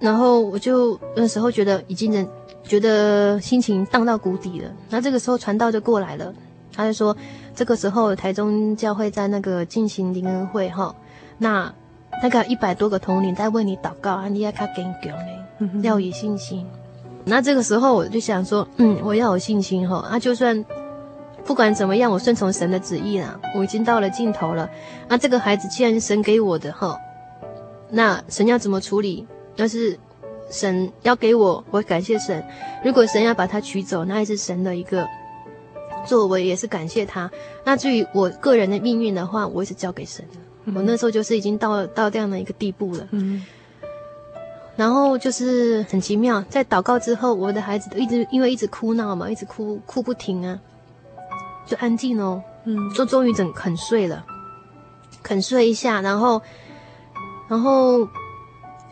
然后我就那时候觉得已经人。觉得心情荡到谷底了，那这个时候传道就过来了，他就说，这个时候台中教会在那个进行灵恩会哈，那那个一百多个同龄在为你祷告啊，你要卡坚强嘞，要有信心。那这个时候我就想说，嗯，我要有信心哈，那就算不管怎么样，我顺从神的旨意啦，我已经到了尽头了。那这个孩子既然是神给我的哈，那神要怎么处理？那是。神要给我，我感谢神。如果神要把他取走，那也是神的一个作为，也是感谢他。那至于我个人的命运的话，我也是交给神的。嗯、我那时候就是已经到了到这样的一个地步了。嗯。然后就是很奇妙，在祷告之后，我的孩子都一直因为一直哭闹嘛，一直哭哭不停啊，就安静哦。嗯。就终于整肯睡了，肯睡一下，然后，然后。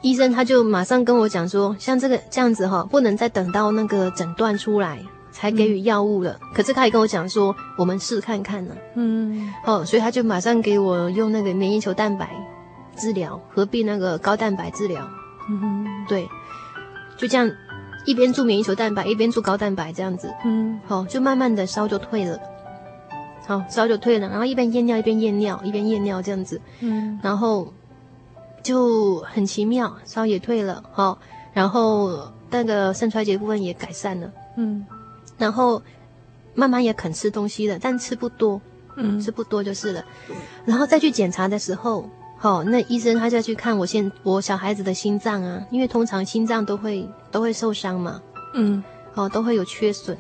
医生他就马上跟我讲说，像这个这样子哈，不能再等到那个诊断出来才给予药物了。嗯、可是他也跟我讲说，我们试看看呢。嗯，哦，所以他就马上给我用那个免疫球蛋白治疗，合并那个高蛋白治疗。嗯，对，就这样一边注免疫球蛋白，一边注高蛋白这样子。嗯，好，就慢慢的烧就退了。好，烧就退了，然后一边验尿一边验尿，一边验尿这样子。嗯，然后。就很奇妙，烧也退了，好，然后那个肾衰竭部分也改善了，嗯，然后慢慢也肯吃东西了，但吃不多，嗯，吃不多就是了，然后再去检查的时候，好，那医生他就要去看我现我小孩子的心脏啊，因为通常心脏都会都会受伤嘛，嗯，好，都会有缺损，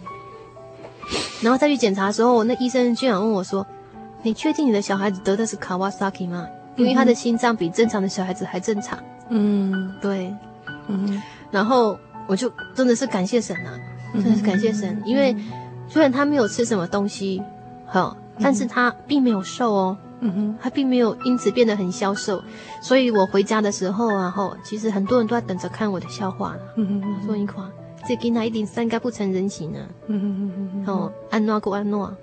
然后再去检查的时候，那医生居然问我说：“你确定你的小孩子得的是 Kawasaki 吗？”因为他的心脏比正常的小孩子还正常，嗯，对，嗯，然后我就真的是感谢神啊，真的是感谢神，因为虽然他没有吃什么东西，好，但是他并没有瘦哦，嗯哼，他并没有因此变得很消瘦，所以我回家的时候啊，吼，其实很多人都在等着看我的笑话了，嗯哼，说一夸，这囡仔一定三该不成人形啊，嗯哼嗯哼，哦，安诺过安诺，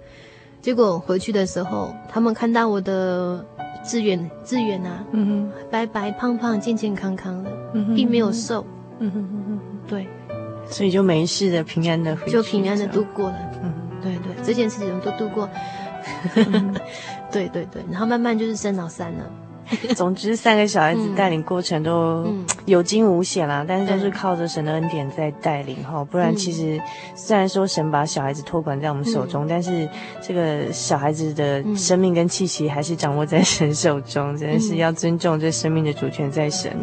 结果回去的时候，他们看到我的。志远，志远啊，嗯哼，白白胖胖、健健康康的，嗯哼，并没有瘦，嗯哼哼哼，对，所以就没事的，平安的，就平安的度过了，嗯，对对，这件事情都度过，嗯、对对对，然后慢慢就是生老三了。(laughs) 总之，三个小孩子带领过程都有惊无险啦，但是都是靠着神的恩典在带领哈。不然，其实虽然说神把小孩子托管在我们手中，但是这个小孩子的生命跟气息还是掌握在神手中，真的是要尊重这生命的主权在神。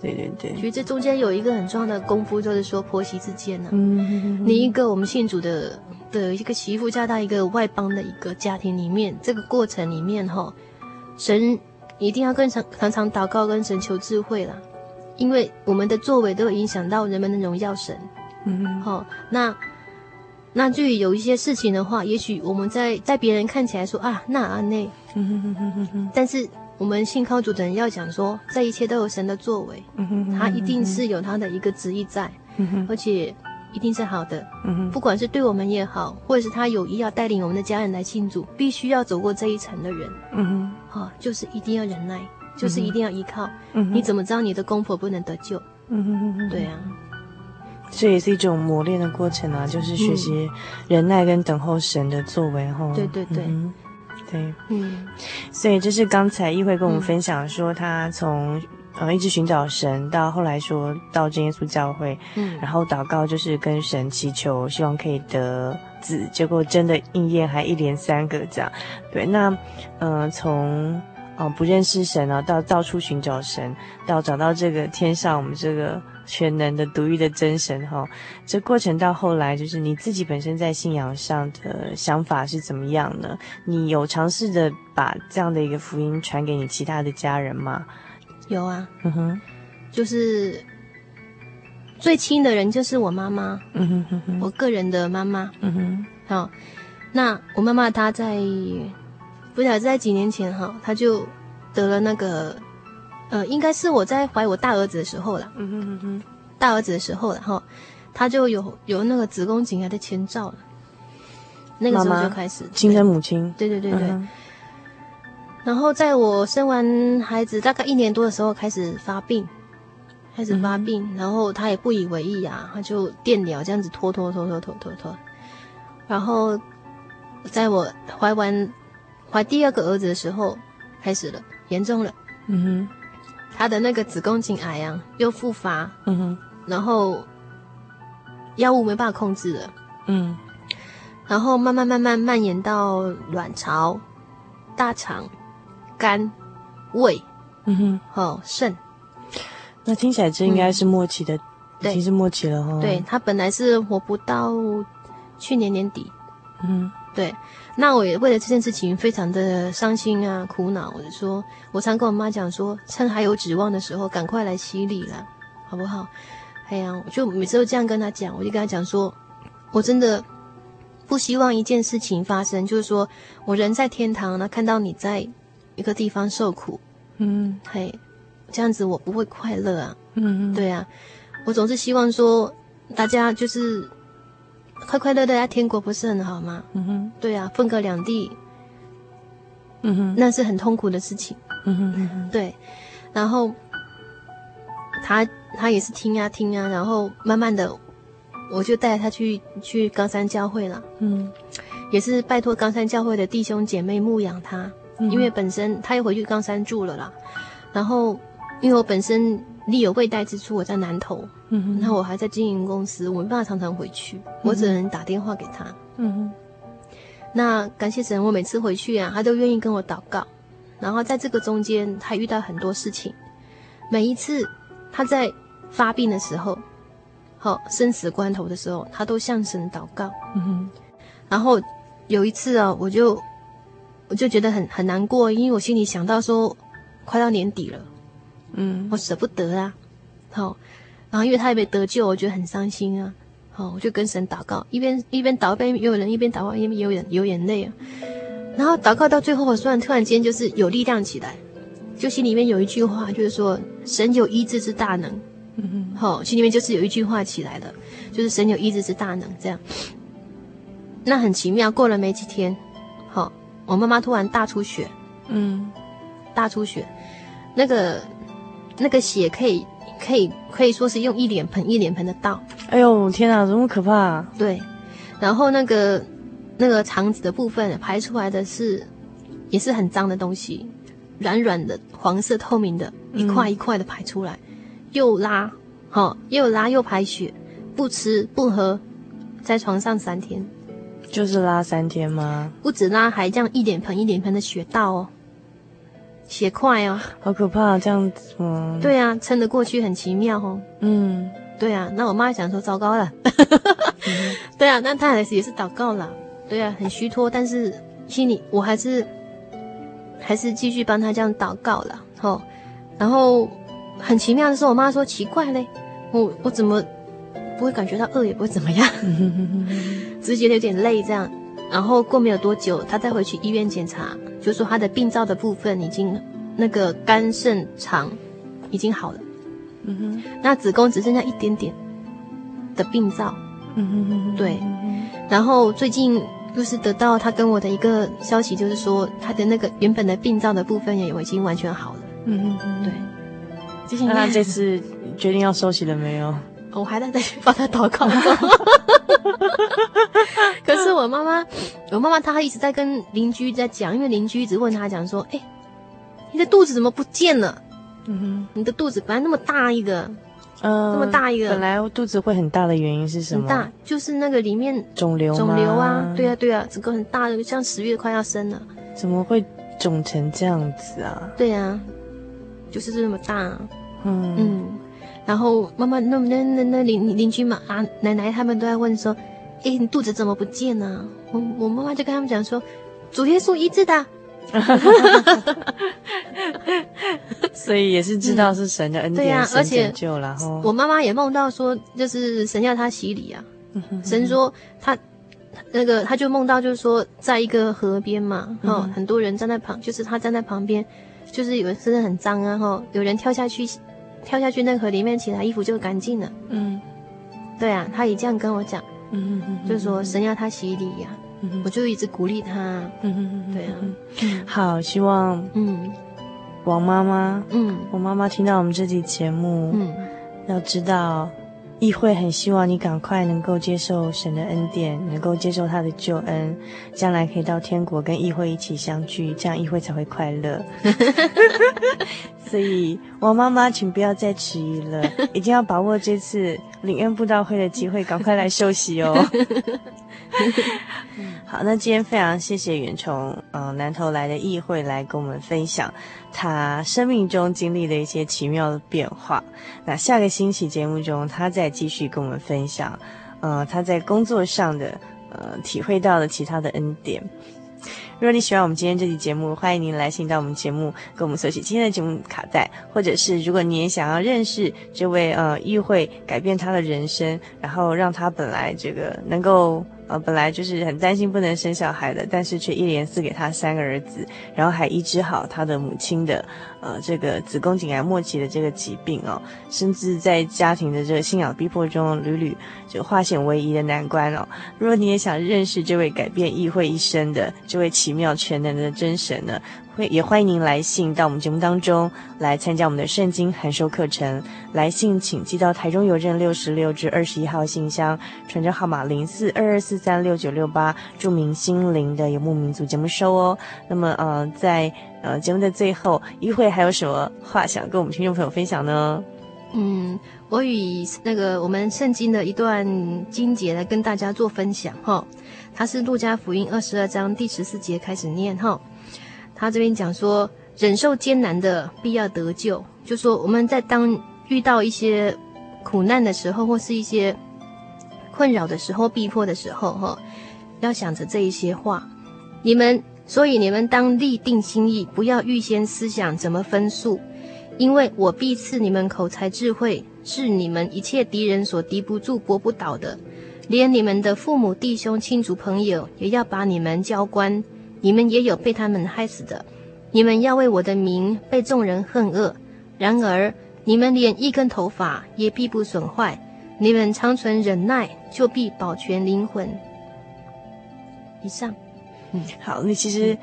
对对对。其实这中间有一个很重要的功夫，就是说婆媳之间呢，你一个我们信主的的一个媳妇嫁到一个外邦的一个家庭里面，这个过程里面哈，神。一定要跟常常常祷告，跟神求智慧啦，因为我们的作为都会影响到人们的荣耀神。嗯哼，好、哦，那那至于有一些事情的话，也许我们在在别人看起来说啊，那啊那，嗯哼哼哼哼哼，但是我们信靠主的人要讲说，这一切都有神的作为，他一定是有他的一个旨意在，而且。一定是好的，嗯哼，不管是对我们也好，或者是他有意要带领我们的家人来庆祝，必须要走过这一层的人，嗯哼，好、哦，就是一定要忍耐，就是一定要依靠，嗯哼，你怎么知道你的公婆不能得救？嗯哼哼哼，对啊，这也是一种磨练的过程啊，就是学习忍耐跟等候神的作为，哈、嗯，对对对。嗯对，嗯，所以这是刚才议会跟我们分享说，他从呃一直寻找神，到后来说到真耶稣教会，嗯，然后祷告就是跟神祈求，希望可以得子，结果真的应验，还一连三个这样。对，那呃从。哦，不认识神啊，到到处寻找神，到找到这个天上我们这个全能的独一的真神哈。这过程到后来，就是你自己本身在信仰上的想法是怎么样呢？你有尝试着把这样的一个福音传给你其他的家人吗？有啊，嗯哼，就是最亲的人就是我妈妈，嗯哼哼哼，我个人的妈妈，嗯哼，好，那我妈妈她在。不晓得在几年前哈，她就得了那个，呃，应该是我在怀我大儿子的时候了。嗯哼大儿子的时候了哈，她就有有那个子宫颈癌的前兆了。那个时候就开始亲生母亲。对对对对。然后在我生完孩子大概一年多的时候开始发病，开始发病，嗯、然后他也不以为意啊，他就电疗这样子拖拖拖拖拖拖拖，然后在我怀完。怀第二个儿子的时候，开始了，严重了。嗯哼，他的那个子宫颈癌啊，又复发。嗯哼，然后药物没办法控制了。嗯，然后慢慢慢慢蔓延到卵巢、大肠、肝、胃。嗯哼，哦，肾。那听起来这应该是末期的，嗯、已经是末期了哈。对，他本来是活不到去年年底。嗯。对，那我也为了这件事情非常的伤心啊，苦恼。我就说，我常跟我妈讲说，趁还有指望的时候，赶快来洗礼了，好不好？哎呀，我就每次都这样跟她讲，我就跟她讲说，我真的不希望一件事情发生，就是说我人在天堂呢，看到你在一个地方受苦，嗯，嘿，这样子我不会快乐啊，嗯，对啊，我总是希望说大家就是。快快乐乐在天国不是很好吗？嗯哼，对啊，分隔两地，嗯哼，那是很痛苦的事情。嗯哼，嗯哼，对。然后他他也是听啊听啊，然后慢慢的，我就带他去去冈山教会了。嗯，也是拜托冈山教会的弟兄姐妹牧养他，因为本身他又回去冈山住了啦。然后因为我本身。力有未逮之处，我在南投，那我还在经营公司，我没办法常常回去，嗯、我只能打电话给他。那感谢神，我每次回去啊，他都愿意跟我祷告，然后在这个中间，他遇到很多事情，每一次他在发病的时候，好生死关头的时候，他都向神祷告，嗯哼。然后有一次啊，我就我就觉得很很难过，因为我心里想到说，快到年底了。嗯，我舍不得啊，好，然后因为他也没得救，我觉得很伤心啊，好，我就跟神祷告，一边一边祷告，也有人一边祷告，一边有眼有眼泪啊，然后祷告到最后，我突然突然间就是有力量起来，就心里面有一句话，就是说神有医治之大能，嗯哼，好，心里面就是有一句话起来了，就是神有医治之大能，这样，那很奇妙，过了没几天，好，我妈妈突然大出血，嗯，大出血，那个。那个血可以可以可以说是用一脸盆一脸盆的倒。哎呦天哪，这么可怕啊！对，然后那个那个肠子的部分排出来的是也是很脏的东西，软软的黄色透明的，一块一块的排出来，嗯、又拉，好、哦、又拉又排血，不吃不喝，在床上三天，就是拉三天吗？不止拉，还这样一点盆一点盆的血倒哦。血块哦，好可怕，这样子吗？对啊，撑得过去很奇妙哦。嗯，对啊，那我妈想说糟糕了，嗯、(laughs) 对啊，那她还是也是祷告了，对啊，很虚脱，但是心里我还是还是继续帮她这样祷告了，吼。然后很奇妙的是，我妈说奇怪嘞，我我怎么不会感觉到饿，也不会怎么样，(laughs) 只是觉得有点累这样。然后过没有多久，他再回去医院检查。就说他的病灶的部分已经那个肝肾肠已经好了，嗯哼，那子宫只剩下一点点的病灶，嗯哼哼，对，然后最近就是得到他跟我的一个消息，就是说他的那个原本的病灶的部分也已经完全好了，嗯哼哼，对，那他这次决定要收息了没有？我还在在帮他祷告。(laughs) 可是我妈妈，我妈妈她一直在跟邻居在讲，因为邻居一直问她讲说：“哎、欸，你的肚子怎么不见了？嗯哼，你的肚子本来那么大一个，嗯，那么大一个，本来肚子会很大的原因是什么？很大，就是那个里面肿瘤，肿瘤啊，对啊，对啊，整个很大的，像十月快要生了，怎么会肿成这样子啊？对啊，就是这么大，嗯嗯。”然后妈妈那那那那邻邻居嘛啊奶奶他们都在问说，哎你肚子怎么不见呢、啊？我我妈妈就跟他们讲说，主耶稣医治的，(laughs) 所以也是知道是神的 (laughs) 恩典，嗯、对呀、啊，而且。我妈妈也梦到说，就是神要她洗礼啊，神说她那个他就梦到就是说在一个河边嘛，哦很多人站在旁，就是他站在旁边，就是有人身上很脏啊，哈有人跳下去。跳下去那河里面，其他衣服就干净了。嗯，对啊，他也这样跟我讲。嗯嗯，就是说神要他洗礼呀、啊。嗯，我就一直鼓励他。嗯嗯对啊。好，希望嗯，王妈妈嗯，我妈妈听到我们这期节目嗯，要知道。议会很希望你赶快能够接受神的恩典，能够接受他的救恩，将来可以到天国跟议会一起相聚，这样议会才会快乐。(laughs) 所以，王妈妈，请不要再迟疑了，一定要把握这次领恩布道会的机会，赶快来休息哦。(laughs) (laughs) 好，那今天非常谢谢远从嗯南投来的议会来跟我们分享他生命中经历的一些奇妙的变化。那下个星期节目中，他再继续跟我们分享，呃，他在工作上的呃体会到的其他的恩典。如果你喜欢我们今天这期节目，欢迎您来信到我们节目，跟我们索取今天的节目卡带，或者是如果你也想要认识这位呃议会改变他的人生，然后让他本来这个能够。呃，本来就是很担心不能生小孩的，但是却一连赐给他三个儿子，然后还医治好他的母亲的呃这个子宫颈癌末期的这个疾病哦，甚至在家庭的这个信仰逼迫中屡屡就化险为夷的难关哦。如果你也想认识这位改变议会一生的这位奇妙全能的真神呢，会也欢迎您来信到我们节目当中来参加我们的圣经函授课程。来信请寄到台中邮政六十六至二十一号信箱，传真号码零四二二四三六九六八，注明心灵的游牧民族节目收哦。那么呃，在呃节目的最后，一会还有什么话想跟我们听众朋友分享呢？嗯，我以那个我们圣经的一段经节来跟大家做分享哈。它是路加福音二十二章第十四节开始念哈。他这边讲说，忍受艰难的必要得救，就说我们在当遇到一些苦难的时候，或是一些困扰的时候、逼迫的时候，哈，要想着这一些话。你们，所以你们当立定心意，不要预先思想怎么分数，因为我必赐你们口才智慧，是你们一切敌人所敌不住、搏不倒的。连你们的父母、弟兄、亲族、朋友，也要把你们交官。你们也有被他们害死的，你们要为我的名被众人恨恶。然而你们连一根头发也必不损坏，你们常存忍耐，就必保全灵魂。以上，嗯，好，那其实，嗯、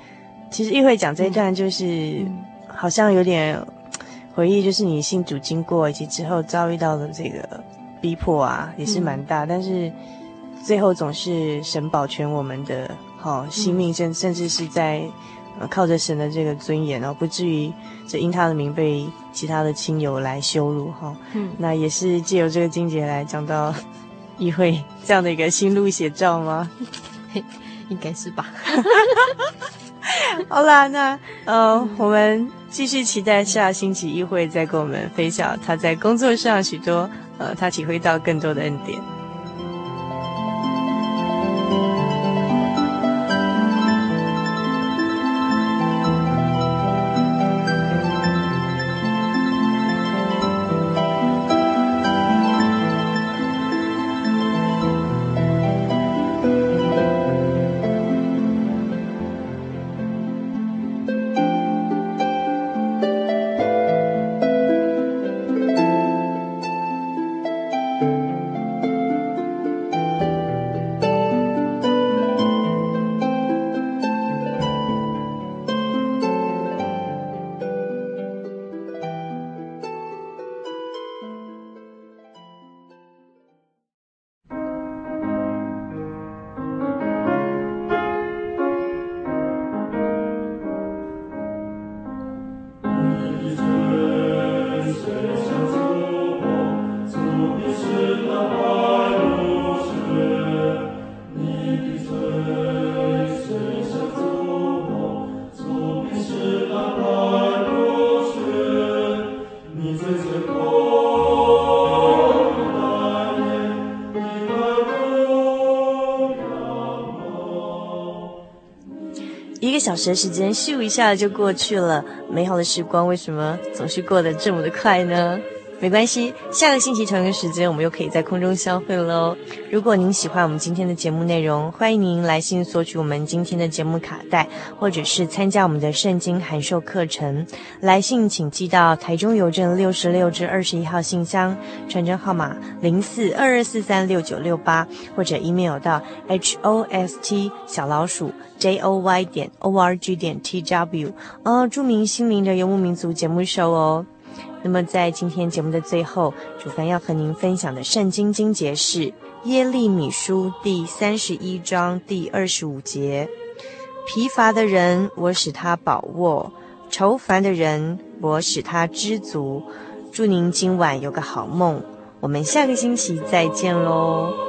其实议会讲这一段就是，嗯、好像有点回忆，就是你信主经过以及之后遭遇到的这个逼迫啊，也是蛮大，嗯、但是最后总是神保全我们的。好，性命甚甚至是在，呃，靠着神的这个尊严哦，不至于这因他的名被其他的亲友来羞辱哈。嗯，那也是借由这个经节来讲到 (laughs) 议会这样的一个心路写照吗？应该是吧。(laughs) 好啦，那呃，嗯、我们继续期待下星期议会再跟我们分享他在工作上许多呃，他体会到更多的恩典。时时间咻一下就过去了，美好的时光为什么总是过得这么的快呢？没关系，下个星期同一个时间，我们又可以在空中相会喽。如果您喜欢我们今天的节目内容，欢迎您来信索取我们今天的节目卡带，或者是参加我们的圣经函授课程。来信请寄到台中邮政六十六至二十一号信箱，传真号码零四二二四三六九六八，或者 email 到 h o s t 小老鼠 j o y 点 o r g 点 t w，呃，著名心灵的游牧民族节目收哦。那么，在今天节目的最后，主凡要和您分享的圣经经节是《耶利米书》第三十一章第二十五节：“疲乏的人，我使他饱卧；愁烦的人，我使他知足。”祝您今晚有个好梦，我们下个星期再见喽。